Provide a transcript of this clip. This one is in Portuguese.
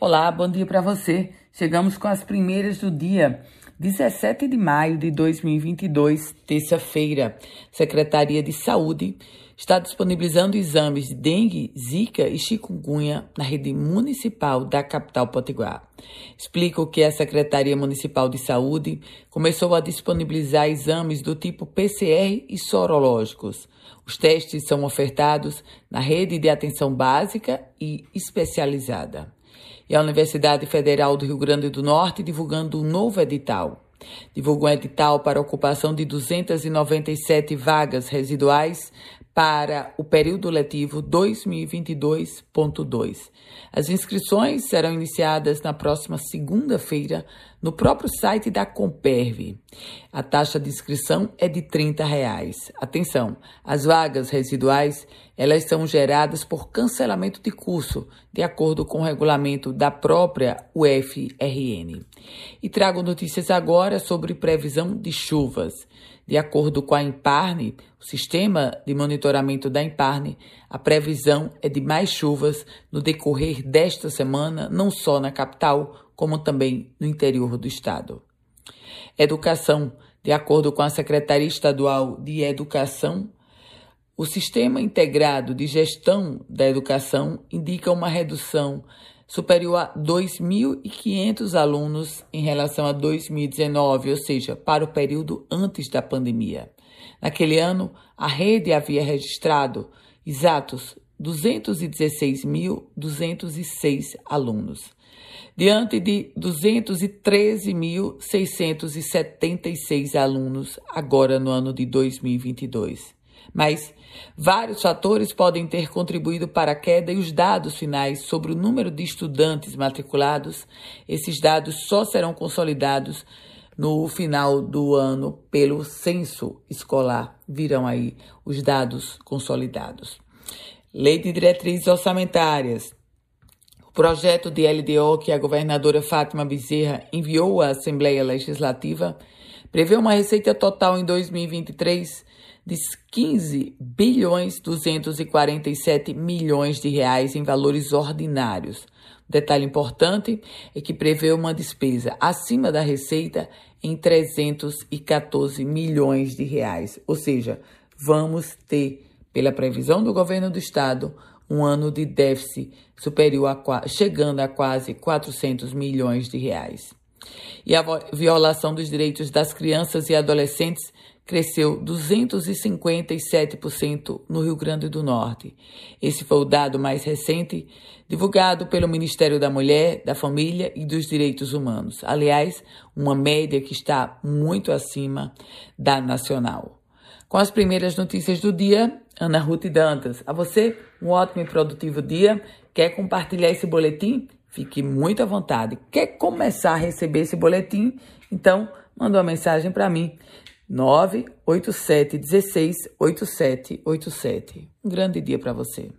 Olá, bom dia para você. Chegamos com as primeiras do dia. 17 de maio de 2022, terça-feira. Secretaria de Saúde está disponibilizando exames de dengue, zika e chikungunya na rede municipal da capital potiguar. Explico que a Secretaria Municipal de Saúde começou a disponibilizar exames do tipo PCR e sorológicos. Os testes são ofertados na rede de atenção básica e especializada e a Universidade Federal do Rio Grande do Norte divulgando um novo edital. Divulgou um edital para ocupação de 297 vagas residuais para o período letivo 2022.2. As inscrições serão iniciadas na próxima segunda-feira no próprio site da Comperve. A taxa de inscrição é de 30 reais. Atenção, as vagas residuais elas são geradas por cancelamento de curso, de acordo com o regulamento da própria UFRN. E trago notícias agora sobre previsão de chuvas. De acordo com a Imparne, o sistema de monitoramento da Imparne, a previsão é de mais chuvas no decorrer desta semana, não só na capital, como também no interior do estado. Educação. De acordo com a Secretaria Estadual de Educação, o Sistema Integrado de Gestão da Educação indica uma redução superior a 2.500 alunos em relação a 2019, ou seja, para o período antes da pandemia. Naquele ano, a rede havia registrado exatos 216.206 alunos, diante de 213.676 alunos agora no ano de 2022. Mas vários fatores podem ter contribuído para a queda e os dados finais sobre o número de estudantes matriculados, esses dados só serão consolidados no final do ano pelo censo escolar. Virão aí os dados consolidados. Lei de diretrizes orçamentárias. O projeto de LDO que a governadora Fátima Bezerra enviou à Assembleia Legislativa prevê uma receita total em 2023 de 15 bilhões 247 milhões de reais em valores ordinários. Detalhe importante é que prevê uma despesa acima da receita em 314 milhões de reais. Ou seja, vamos ter, pela previsão do governo do estado, um ano de déficit superior a chegando a quase 400 milhões de reais. E a violação dos direitos das crianças e adolescentes cresceu 257% no Rio Grande do Norte. Esse foi o dado mais recente divulgado pelo Ministério da Mulher, da Família e dos Direitos Humanos. Aliás, uma média que está muito acima da nacional. Com as primeiras notícias do dia, Ana Ruth Dantas. A você, um ótimo e produtivo dia. Quer compartilhar esse boletim? Fique muito à vontade. Quer começar a receber esse boletim? Então, manda uma mensagem para mim. 987 16 8787. Um grande dia para você.